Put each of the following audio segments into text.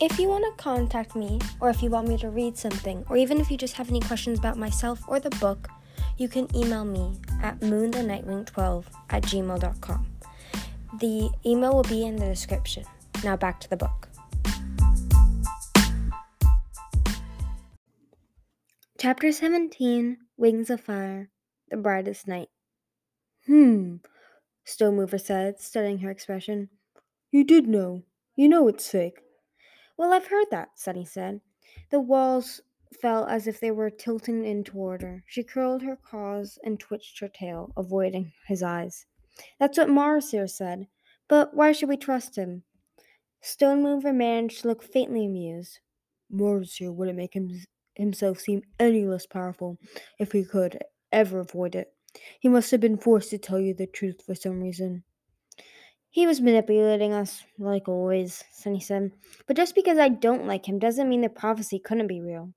If you want to contact me, or if you want me to read something, or even if you just have any questions about myself or the book, you can email me at moonthenightwing12 at gmail.com. The email will be in the description. Now back to the book. Chapter 17 Wings of Fire The Brightest Night. Hmm, Stone Mover said, studying her expression. You did know. You know it's fake. Well, I've heard that, Sunny said. The walls felt as if they were tilting in toward her. She curled her claws and twitched her tail, avoiding his eyes. That's what Morrowseer said. But why should we trust him? Stone Mover managed to look faintly amused. Morrowseer wouldn't make him, himself seem any less powerful if he could ever avoid it. He must have been forced to tell you the truth for some reason. He was manipulating us, like always, Sunny said. But just because I don't like him doesn't mean the prophecy couldn't be real.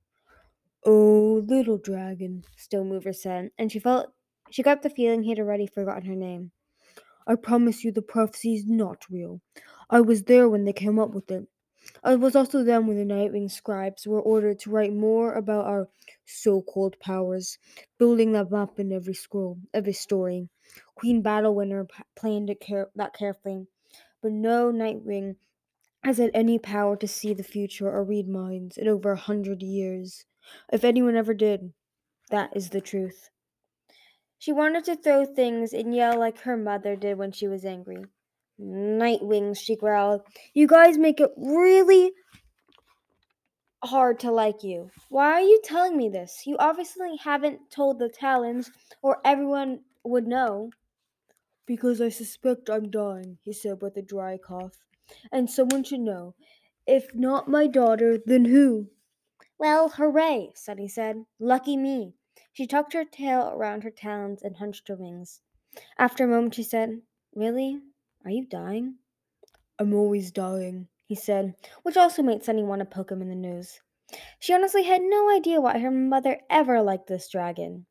Oh, little dragon, Stone Mover said, and she felt she got the feeling he had already forgotten her name. I promise you the prophecy is not real. I was there when they came up with it. I was also there when the Nightwing scribes were ordered to write more about our so-called powers, building them up in every scroll, every story. Queen Battlewinner p- planned it care- that carefully, but no Nightwing has had any power to see the future or read minds in over a hundred years. If anyone ever did, that is the truth. She wanted to throw things and yell like her mother did when she was angry. Nightwings, she growled. You guys make it really hard to like you. Why are you telling me this? You obviously haven't told the Talons, or everyone would know. Because I suspect I'm dying, he said with a dry cough. And someone should know. If not my daughter, then who? Well, hooray, Sunny said. Lucky me. She tucked her tail around her talons and hunched her wings. After a moment, she said, Really? Are you dying? I'm always dying, he said, which also made Sunny want to poke him in the nose. She honestly had no idea why her mother ever liked this dragon.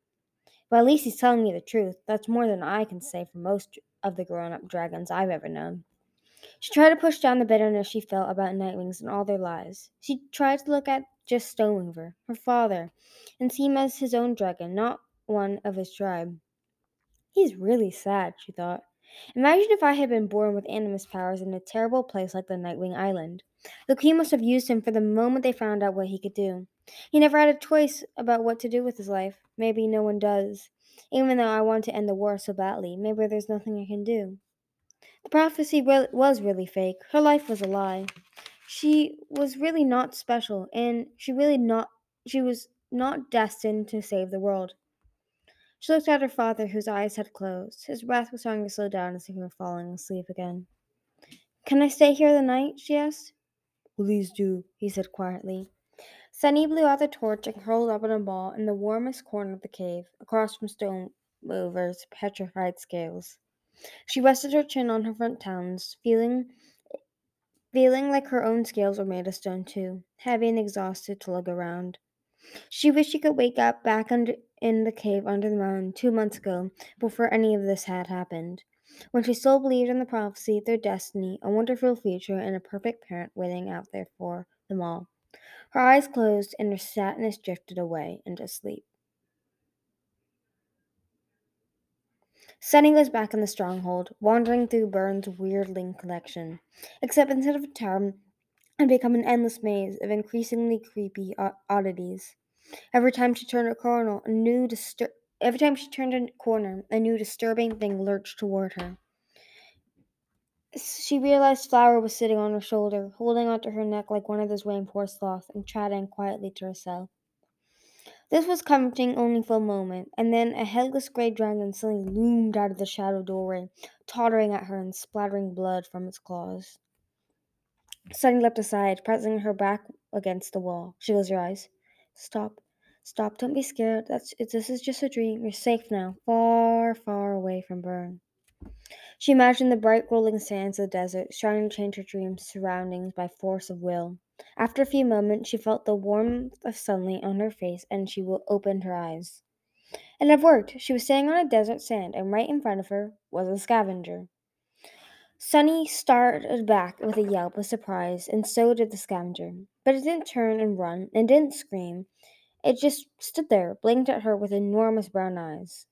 But at least he's telling me the truth. That's more than I can say for most of the grown up dragons I've ever known. She tried to push down the bitterness she felt about Nightwings and all their lies. She tried to look at just Stonemover, her father, and see him as his own dragon, not one of his tribe. He's really sad, she thought. Imagine if I had been born with animus powers in a terrible place like the Nightwing Island. The Queen must have used him for the moment they found out what he could do. He never had a choice about what to do with his life. Maybe no one does. Even though I want to end the war so badly, maybe there's nothing I can do. The prophecy re- was really fake. Her life was a lie. She was really not special, and she really not she was not destined to save the world. She looked at her father, whose eyes had closed. His breath was starting to slow down as if he were falling asleep again. Can I stay here the night? she asked. Please do, he said quietly. Sunny blew out the torch and curled up in a ball in the warmest corner of the cave, across from Stone Mover's petrified scales. She rested her chin on her front talons, feeling feeling like her own scales were made of stone too, heavy and exhausted to look around. She wished she could wake up back under in the cave under the mountain two months ago, before any of this had happened. When she still believed in the prophecy, their destiny, a wonderful future, and a perfect parent waiting out there for them all. Her eyes closed and her sadness drifted away into sleep. Sunny was back in the stronghold, wandering through Burn's weirdling collection. Except instead of a it had become an endless maze of increasingly creepy oddities. Every time she turned a corner, a new distur- every time she turned a corner, a new disturbing thing lurched toward her. She realized Flower was sitting on her shoulder, holding onto her neck like one of those rainforest sloths, and chatting quietly to herself. This was comforting only for a moment, and then a headless gray dragon suddenly loomed out of the shadow doorway, tottering at her and splattering blood from its claws. Sunny leapt aside, pressing her back against the wall. She closed her eyes. Stop. Stop. Don't be scared. That's this is just a dream. You're safe now, far, far away from Burn. She imagined the bright rolling sands of the desert, trying to change her dream's surroundings by force of will. After a few moments, she felt the warmth of sunlight on her face and she opened her eyes. And it had worked. She was standing on a desert sand, and right in front of her was a scavenger. Sunny started back with a yelp of surprise, and so did the scavenger. But it didn't turn and run, and didn't scream. It just stood there, blinked at her with enormous brown eyes.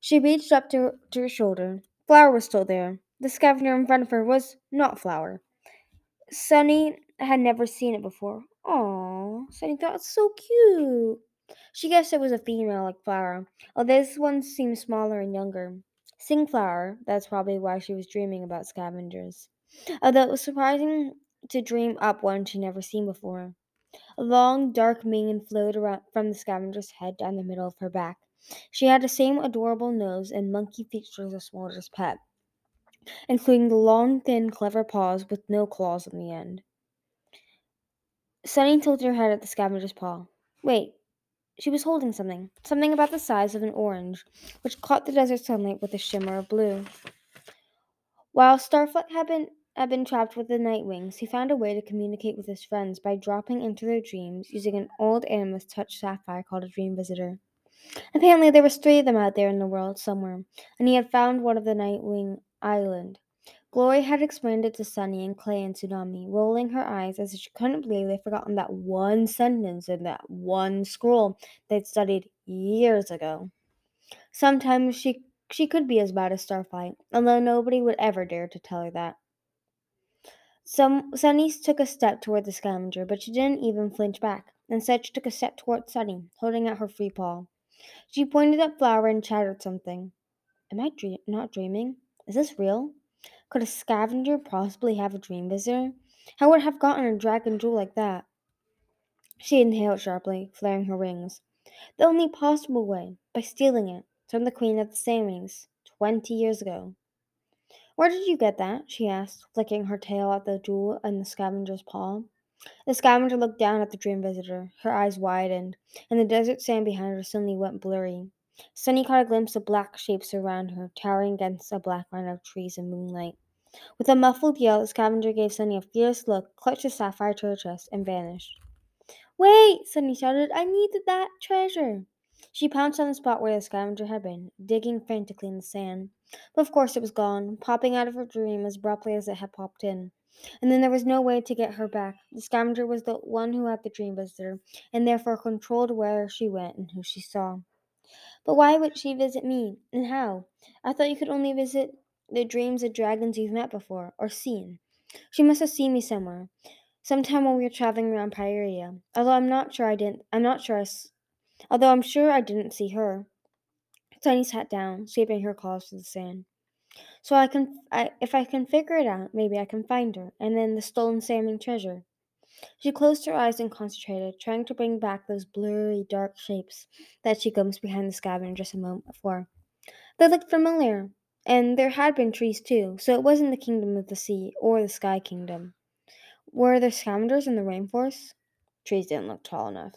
She reached up to, to her shoulder. Flower was still there. The scavenger in front of her was not Flower. Sunny had never seen it before. Aww, Sunny thought it's so cute. She guessed it was a female like Flower, although this one seemed smaller and younger. Sing Flower, that's probably why she was dreaming about scavengers. Although it was surprising to dream up one she'd never seen before. A long, dark mane flowed around from the scavenger's head down the middle of her back. She had the same adorable nose and monkey features as Smolder's pet, including the long, thin, clever paws with no claws on the end. Sunny tilted her head at the scavenger's paw. Wait, she was holding something, something about the size of an orange, which caught the desert sunlight with a shimmer of blue. While Starflight had been had been trapped with the Nightwings, he found a way to communicate with his friends by dropping into their dreams using an old Animus touch sapphire called a dream visitor. Apparently, there was three of them out there in the world somewhere, and he had found one of the Nightwing Island. Glory had explained it to Sunny and Clay and Tsunami, rolling her eyes as if she couldn't believe they'd forgotten that one sentence in that one scroll they'd studied years ago. Sometimes she she could be as bad as Starflight, although nobody would ever dare to tell her that. Some, Sunny took a step toward the scavenger, but she didn't even flinch back. Instead, she took a step toward Sunny, holding out her free paw. She pointed at Flower and chattered something. Am I dream- not dreaming? Is this real? Could a scavenger possibly have a dream visitor? How would have gotten a dragon jewel like that? She inhaled sharply, flaring her wings. The only possible way, by stealing it from the Queen of the SandWings, twenty years ago. Where did you get that? she asked, flicking her tail at the jewel in the scavenger's paw. The scavenger looked down at the dream visitor. Her eyes widened, and the desert sand behind her suddenly went blurry. Sunny caught a glimpse of black shapes around her, towering against a black line of trees and moonlight. With a muffled yell, the scavenger gave Sunny a fierce look, clutched the sapphire to her chest, and vanished. Wait! Sunny shouted. I needed that treasure. She pounced on the spot where the scavenger had been, digging frantically in the sand. But of course it was gone, popping out of her dream as abruptly as it had popped in. And then there was no way to get her back. The scavenger was the one who had the dream visitor, and therefore controlled where she went and who she saw. But why would she visit me, and how? I thought you could only visit the dreams of dragons you've met before, or seen. She must have seen me somewhere, sometime when we were traveling around Pyrrhia. Although I'm not sure I didn't. I'm not sure I although I'm sure I didn't see her. Sunny sat down, sweeping her claws through the sand. So I can, I, if I can figure it out, maybe I can find her, and then the stolen SandWing treasure. She closed her eyes and concentrated, trying to bring back those blurry, dark shapes that she glimpsed behind the scavenger just a moment before. They looked familiar, and there had been trees too, so it wasn't the kingdom of the sea or the sky kingdom. Were there scavengers in the rainforest? Trees didn't look tall enough.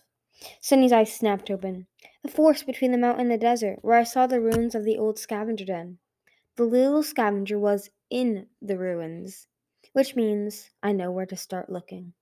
Sunny's eyes snapped open. The forest between the mountain and the desert, where I saw the ruins of the old scavenger den. The little scavenger was in the ruins, which means I know where to start looking.